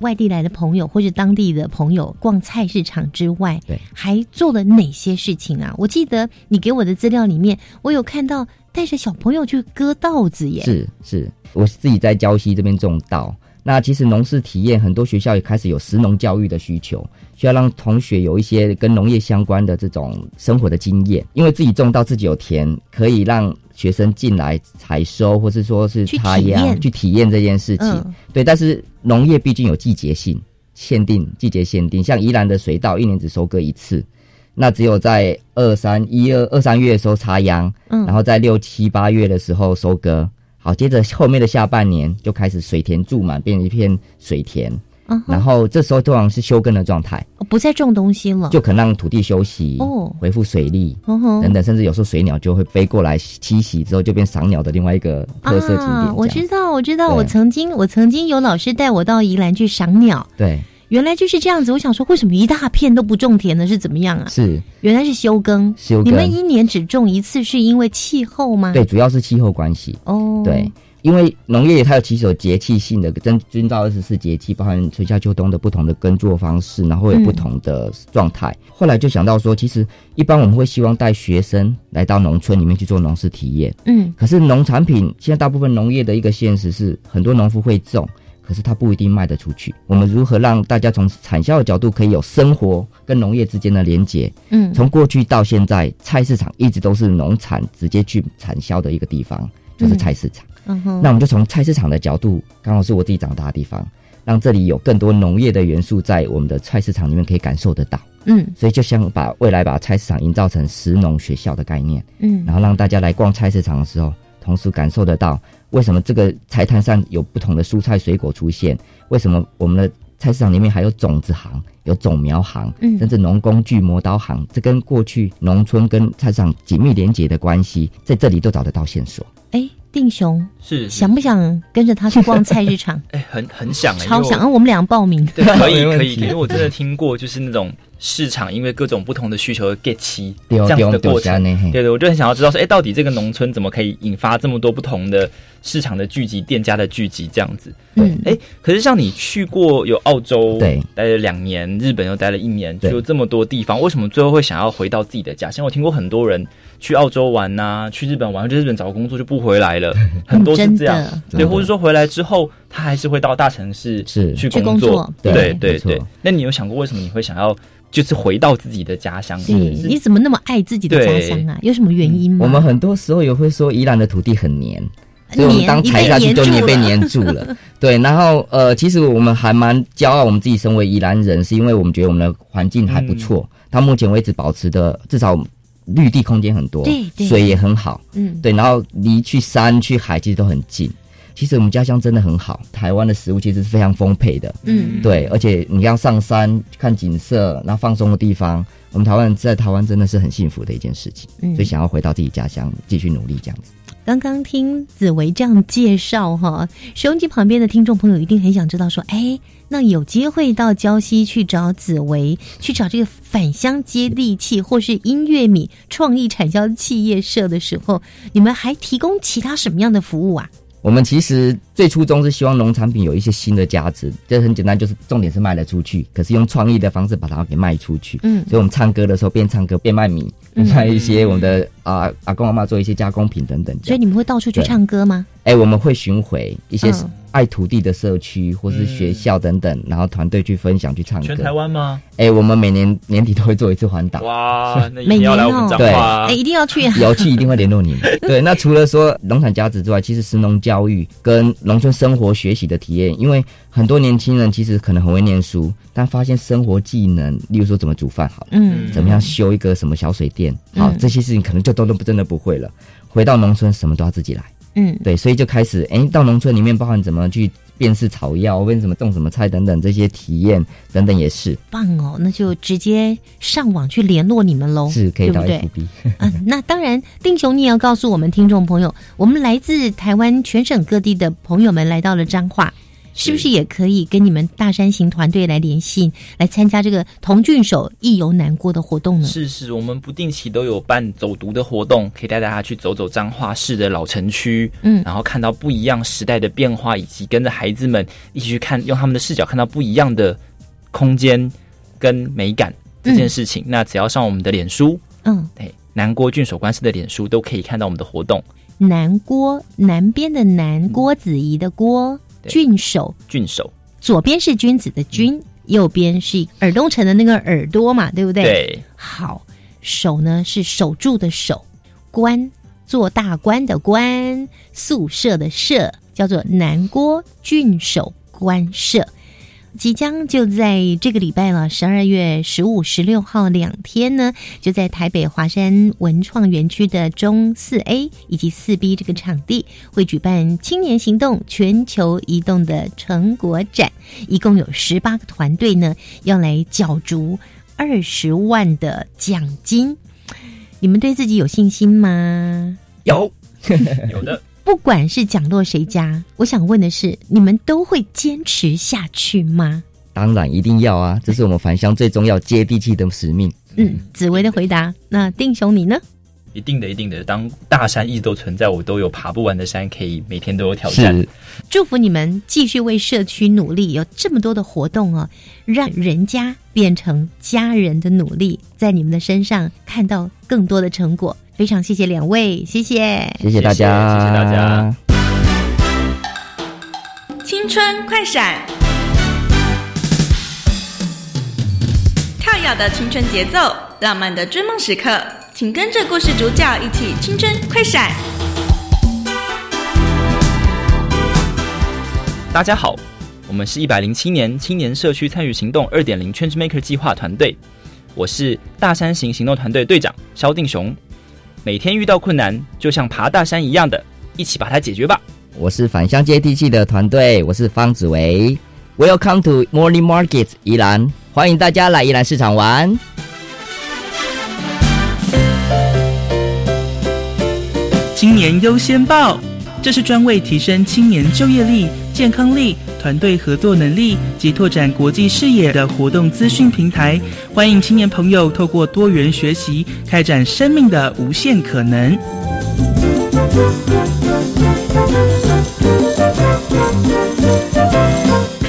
外地来的朋友或者当地的朋友逛菜市场之外，对，还做了哪些事情啊？我记得你给我的资料里面，我有看到带着小朋友去割稻子耶。是是，我自己在礁溪这边种稻。那其实农事体验，很多学校也开始有实农教育的需求，需要让同学有一些跟农业相关的这种生活的经验。因为自己种到，自己有田，可以让学生进来采收，或是说是插秧，去体验这件事情。嗯对，但是农业毕竟有季节性限定，季节限定，像宜兰的水稻一年只收割一次，那只有在二三一二二三月的时候插秧，嗯然后在六七八月的时候收割。好，接着后面的下半年就开始水田注满，变成一片水田。嗯然后这时候通常是休耕的状态，哦不再种东西了，就可能让土地休息，哦恢复水利等等，甚至有时候水鸟就会飞过来栖息，之后就变赏鸟的另外一个特色景点。啊。我知道，我知道，我曾经我曾经有老师带我到宜兰去赏鸟，对，原来就是这样子。我想说，为什么一大片都不种田呢？是怎么样啊？是原来是休耕。休耕你们一年只种一次，是因为气候吗？对，主要是气候关系。哦，对，因为农业它有其实有节气性的，遵遵照二十四节气，包含春夏秋冬的不同的耕作方式，然后有不同的状态。后来就想到说，其实一般我们会希望带学生来到农村里面去做农事体验。嗯，可是农产品现在大部分农业的一个现实是，很多农夫会种，可是它不一定卖得出去。我们如何让大家从产销的角度可以有生活跟农业之间的连接？嗯从过去到现在，菜市场一直都是农产直接去产销的一个地方，就是菜市场。嗯哼，那我们就从菜市场的角度，刚好是我自己长大的地方，让这里有更多农业的元素在我们的菜市场里面可以感受得到。嗯所以就想把未来把菜市场营造成食农学校的概念，嗯然后让大家来逛菜市场的时候，同时感受得到为什么这个菜摊上有不同的蔬菜水果出现，为什么我们的菜市场里面还有种子行、有种苗行，嗯甚至农工具磨刀行，这跟过去农村跟菜市场紧密连结的关系，在这里都找得到线索。哎，定雄是想不想跟着他去逛菜市场？<laughs> 哎，很很想哎，超想，因为我啊！我们俩报名。对，可以 <laughs> 可以，因为我真的听过，就是那种市场因为各种不同的需求而 get 期这样子的过程。对对对，我就很想要知道说，哎，到底这个农村怎么可以引发这么多不同的市场的聚集、店家的聚集这样子？嗯，哎，可是像你去过有澳洲，对，待了两年，日本又待了一年，就这么多地方，为什么最后会想要回到自己的家乡？我听过很多人去澳洲玩呐、去日本玩，去日本找工作就不回来了，<laughs> 很多是这样的，对，或者说回来之后，他还是会到大城市是去去工作工作，对对对对。那你有想过为什么你会想要就是回到自己的家乡？对，你怎么那么爱自己的家乡啊？有什么原因吗？我们很多时候也会说，宜兰的土地很黏，所以我们当踩下去就黏被黏住了黏住了。<laughs> 对，然后呃，其实我们还蛮骄傲，我们自己身为宜兰人，是因为我们觉得我们的环境还不错，到目前为止保持的至少绿地空间很多，对对。水也很好，嗯，对，然后离去山去海其实都很近。其实我们家乡真的很好，台湾的食物其实是非常丰沛的，嗯。对，而且你要上山看景色，然后放松的地方，我们台湾人在台湾真的是很幸福的一件事情，嗯。所以想要回到自己家乡继续努力这样子。刚刚听紫薇这样介绍哈，收音机旁边的听众朋友一定很想知道说，哎，那有机会到礁溪去找紫薇，去找这个返乡接地气或是音乐米创意产销企业社的时候，你们还提供其他什么样的服务啊？我们其实最初衷是希望农产品有一些新的价值，这很简单，就是重点是卖得出去，可是用创意的方式把它给卖出去。嗯所以我们唱歌的时候边唱歌边卖米，嗯卖一些我们的啊、阿公阿妈做一些加工品等等。所以你们会到处去唱歌吗？哎、我们会巡回一些嗯爱土地的社区或是学校等等，然后团队去分享去唱歌。全台湾吗？哎、我们每年年底都会做一次环岛。哇，<laughs> 那一每定要年哦来我们彰对化啊哎，！一定要去啊！有去一定会联络你们。<laughs> 对，那除了说农产价值之外，其实是农教育跟农村生活学习的体验，因为很多年轻人其实可能很会念书，但发现生活技能，例如说怎么煮饭好，嗯怎么样修一个什么小水电，好、嗯这些事情可能就都都不真的不会了。回到农村，什么都要自己来。嗯，对，所以就开始，哎，到农村里面，包含怎么去辨识草药，问什么种什么菜等等这些体验等等也是棒哦，那就直接上网去联络你们喽，是可以到？FB。啊，那当然，丁雄，你也要告诉我们听众朋友，我们来自台湾全省各地的朋友们来到了彰化，是不是也可以跟你们大山行团队来联系，来参加这个同郡守一游南郭的活动呢？是是，我们不定期都有办走读的活动，可以带大家去走走彰化市的老城区，嗯，然后看到不一样时代的变化，以及跟着孩子们一起去看，用他们的视角看到不一样的空间跟美感这件事情。那只要上我们的脸书，嗯，对，南郭郡守官司的脸书都可以看到我们的活动。南郭南边的南郭子仪的郭郡守，郡守左边是君子的君，右边是耳东城的那个耳朵嘛，对不对？对。好，守呢是守住的守，官做大官的官，宿舍的舍，叫做南郭郡守官舍。即将就在这个礼拜了，十二月十五、十六号两天呢，就在台北华山文创园区的中四 A 以及四 B 这个场地，会举办青年行动全球移动的成果展，一共有十八个团队呢，要来角逐二十万的奖金。你们对自己有信心吗？有，<laughs> 有的。不管是讲落谁家，我想问的是，你们都会坚持下去吗？当然一定要啊，这是我们返乡最重要、接地气的使命。嗯，紫薇的回答。那定雄你呢？一定的，一定的。当大山一直都存在，我都有爬不完的山，可以每天都有挑战。祝福你们继续为社区努力，有这么多的活动哦，让人家变成家人的努力，在你们的身上看到更多的成果。非常谢谢两位，谢谢，谢谢大家，谢谢大家。青春快闪，跳跃的青春节奏，浪漫的追梦时刻，请跟着故事主角一起青春快闪。大家好，我们是一百零七年青年社区参与行动二点零 Change Maker 计划团队，我是大山行行动团队队长肖定雄。每天遇到困难，就像爬大山一样的，一起把它解决吧。我是返乡接地气的团队，我是方子维。Welcome to Morning Market 宜兰，欢迎大家来宜兰市场玩。青年优先报，这是专为提升青年就业力、健康力。团队合作能力及拓展国际视野的活动资讯平台，欢迎青年朋友透过多元学习，开展生命的无限可能。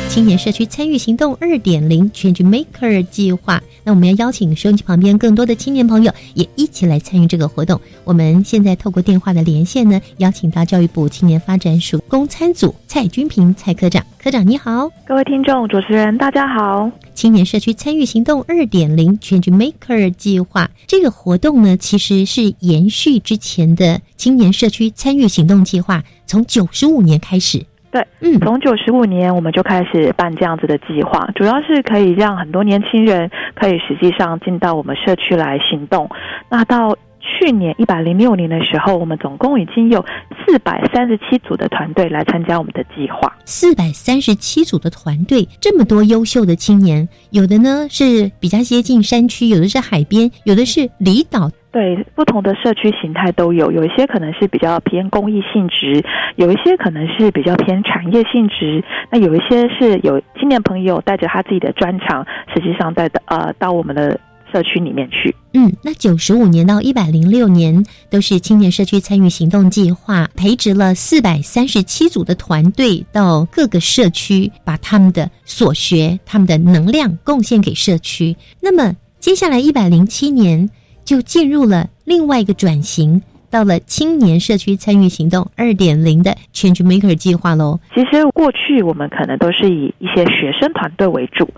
青年社区参与行动二点零 Change Maker 计划，那我们要邀请收音机旁边更多的青年朋友也一起来参与这个活动。我们现在透过电话的连线呢，邀请到教育部青年发展署公参组蔡君平蔡科长，科长你好，各位听众主持人大家好。青年社区参与行动二点零 Change Maker 计划这个活动呢，其实是延续之前的青年社区参与行动计划，从九十五年开始。对，嗯，从九十五年我们就开始办这样子的计划，主要是可以让很多年轻人可以实际上进到我们社区来行动。那到去年一百零六年的时候，我们总共已经有四百三十七组的团队来参加我们的计划。四百三十七组的团队，这么多优秀的青年，有的呢是比较接近山区，有的是海边，有的是离岛。对，不同的社区形态都有，有一些可能是比较偏公益性质，有一些可能是比较偏产业性质，那有一些是有青年朋友带着他自己的专长，实际上带的呃到我们的社区里面去。嗯，那九十五年到一百零六年都是青年社区参与行动计划，培植了四百三十七组的团队到各个社区，把他们的所学、他们的能量贡献给社区。那么接下来一百零七年。就进入了另外一个转型，到了青年社区参与行动二点零的 Change Maker 计划喽。其实过去我们可能都是以一些学生团队为主，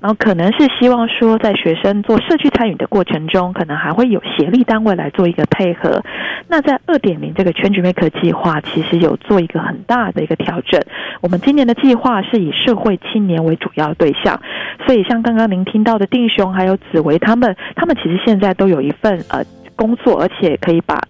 然后可能是希望说，在学生做社区参与的过程中，可能还会有协力单位来做一个配合。那在二点零这个 Change Maker 计划，其实有做一个很大的一个调整。我们今年的计划是以社会青年为主要对象，所以像刚刚您听到的定雄还有紫薇他们，他们其实现在都有一份呃工作，而且可以把。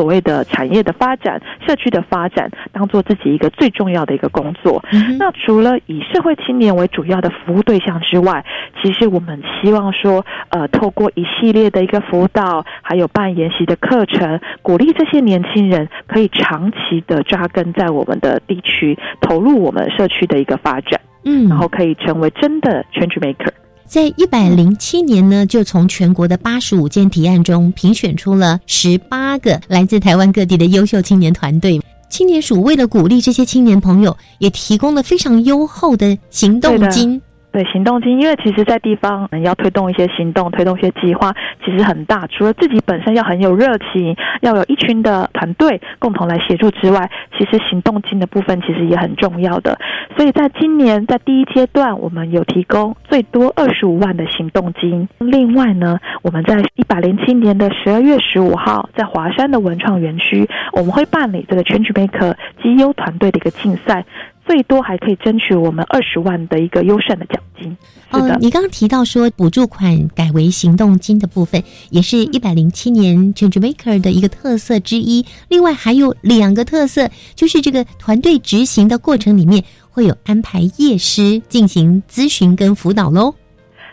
所谓的产业的发展、社区的发展，当做自己一个最重要的一个工作。那除了以社会青年为主要的服务对象之外，其实我们希望说，呃，透过一系列的一个辅导，还有办研习的课程，鼓励这些年轻人可以长期的扎根在我们的地区，投入我们社区的一个发展，嗯，然后可以成为真的 change maker。在一百零七年呢，就从全国的八十五件提案中评选出了十八个来自台湾各地的优秀青年团队。青年署为了鼓励这些青年朋友，也提供了非常优厚的行动金。对行动金，因为其实，在地方要推动一些行动、推动一些计划，其实很大。除了自己本身要很有热情，要有一群的团队共同来协助之外，其实行动金的部分其实也很重要的。所以在今年在第一阶段，我们有提供最多二十五万的行动金。另外呢，我们在一百零七年的十二月十五号，在华山的文创园区，我们会办理这个 Change Maker 绩优团队的一个竞赛。最多还可以争取我们二十万的一个优胜的奖金。哦，你刚刚提到说补助款改为行动金的部分，也是一百零七年 Change Maker 的一个特色之一。另外还有两个特色，就是这个团队执行的过程里面会有安排业师进行咨询跟辅导喽。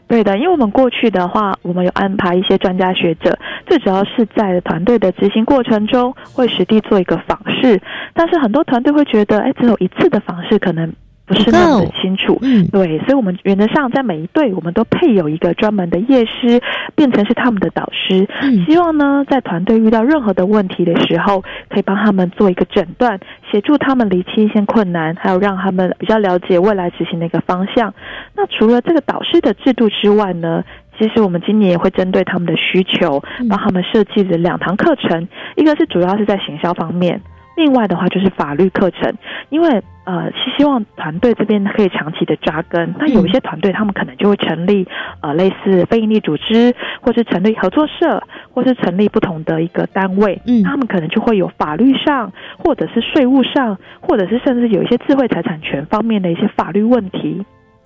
对的，因为我们过去的话，我们有安排一些专家学者，最主要是在团队的执行过程中会实地做一个访视，但是很多团队会觉得，哎，只有一次的访视可能。不是那么的清楚，嗯，对，所以，我们原则上在每一队，我们都配有一个专门的夜师，变成是他们的导师，嗯，希望呢，在团队遇到任何的问题的时候，可以帮他们做一个诊断，协助他们厘清一些困难，还有让他们比较了解未来执行的一个方向。那除了这个导师的制度之外呢，其实我们今年也会针对他们的需求，帮他们设计了两堂课程，一个是主要是在行销方面。另外的话就是法律课程，因为呃是希望团队这边可以长期的扎根。那有一些团队他们可能就会成立呃类似非营利组织，或是成立合作社，或是成立不同的一个单位。嗯，他们可能就会有法律上，或者是税务上，或者是甚至有一些智慧财产权方面的一些法律问题。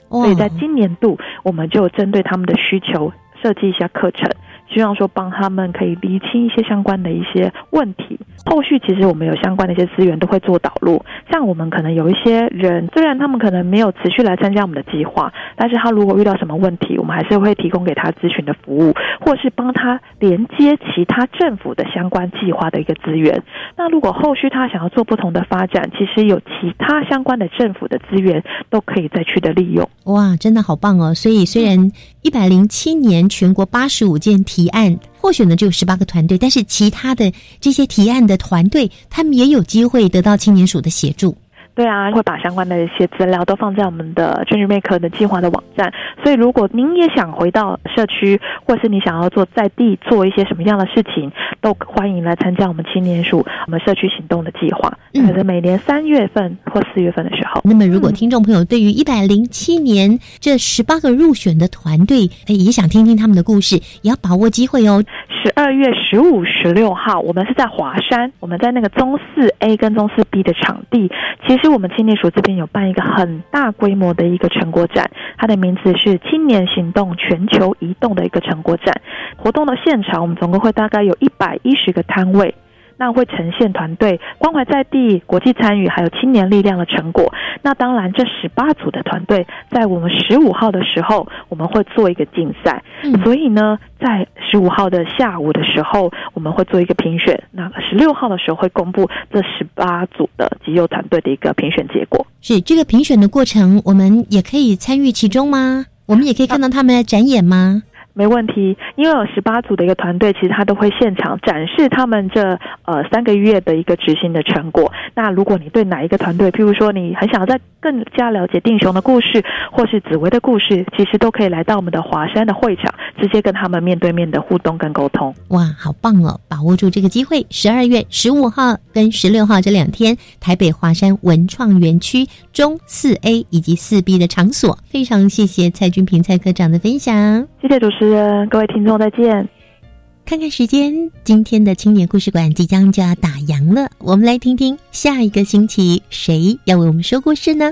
所以在今年度，我们就针对他们的需求设计一下课程。希望说帮他们可以厘清一些相关的一些问题。后续其实我们有相关的一些资源都会做导入。像我们可能有一些人，虽然他们可能没有持续来参加我们的计划，但是他如果遇到什么问题，我们还是会提供给他咨询的服务，或是帮他连接其他政府的相关计划的一个资源。那如果后续他想要做不同的发展，其实有其他相关的政府的资源都可以再去的利用。哇，真的好棒哦！所以虽然一百零七年全国八十五件提案获选的只有十八个团队，但是其他的这些提案的团队，他们也有机会得到青年署的协助。对啊，会把相关的一些资料都放在我们的 Change Maker 的计划的网站。所以，如果您也想回到社区，或是你想要做在地做一些什么样的事情，都欢迎来参加我们青年署我们社区行动的计划。可是每年三月份或四月份的时候。那么，如果听众朋友对于一百零七年这十八个入选的团队，也想听听他们的故事，也要把握机会哦。十二月十五、十六号，我们是在华山，我们在那个中四 A 跟中四 B 的场地。其实实我们青年署这边有办一个很大规模的一个成果展，它的名字是“青年行动全球移动”的一个成果展。活动的现场，我们总共会大概有一百一十个摊位。那会呈现团队关怀在地、国际参与，还有青年力量的成果。那当然，这十八组的团队在我们十五号的时候，我们会做一个竞赛。所以呢，在十五号的下午的时候，我们会做一个评选。那十六号的时候会公布这十八组的集邮团队的一个评选结果。是这个评选的过程，我们也可以参与其中吗？我们也可以看到他们的展演吗？没问题，因为有十八组的一个团队，其实他都会现场展示他们这呃三个月的一个执行的成果。那如果你对哪一个团队，譬如说你很想要再更加了解定雄的故事，或是紫薇的故事，其实都可以来到我们的华山的会场，直接跟他们面对面的互动跟沟通。哇，好棒哦！把握住这个机会，十二月十五号跟十六号这两天，台北华山文创园区中四 A 以及四 B 的场所，非常谢谢蔡君平蔡科长的分享，谢谢主持。各位听众，再见。看看时间，今天的青年故事馆即将就要打烊了。我们来听听下一个星期谁要为我们说故事呢？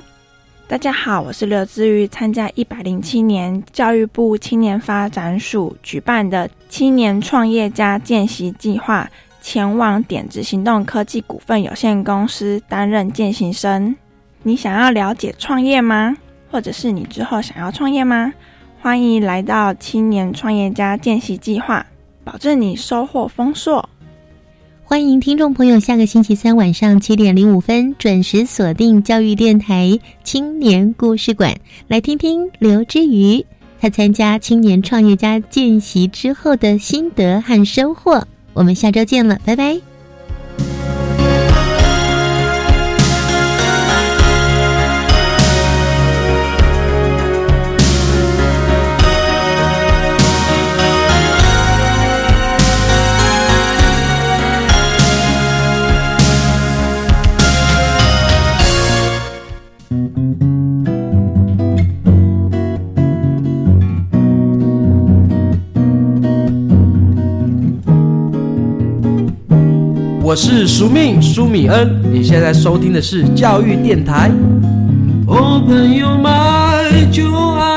大家好，我是刘志玉，参加一百零七年教育部青年发展署举办的青年创业家见习计划前往点子行动科技股份有限公司担任见习生。你想要了解创业吗？或者是你之后想要创业吗？欢迎来到青年创业家见习计划，保证你收获丰硕。欢迎听众朋友下个星期三晚上七点零五分准时锁定教育电台青年故事馆，来听听刘之瑜他参加青年创业家见习之后的心得和收获。我们下周见了，拜拜。我是苏命苏米恩，你现在收听的是教育电台。哦，朋友，买酒。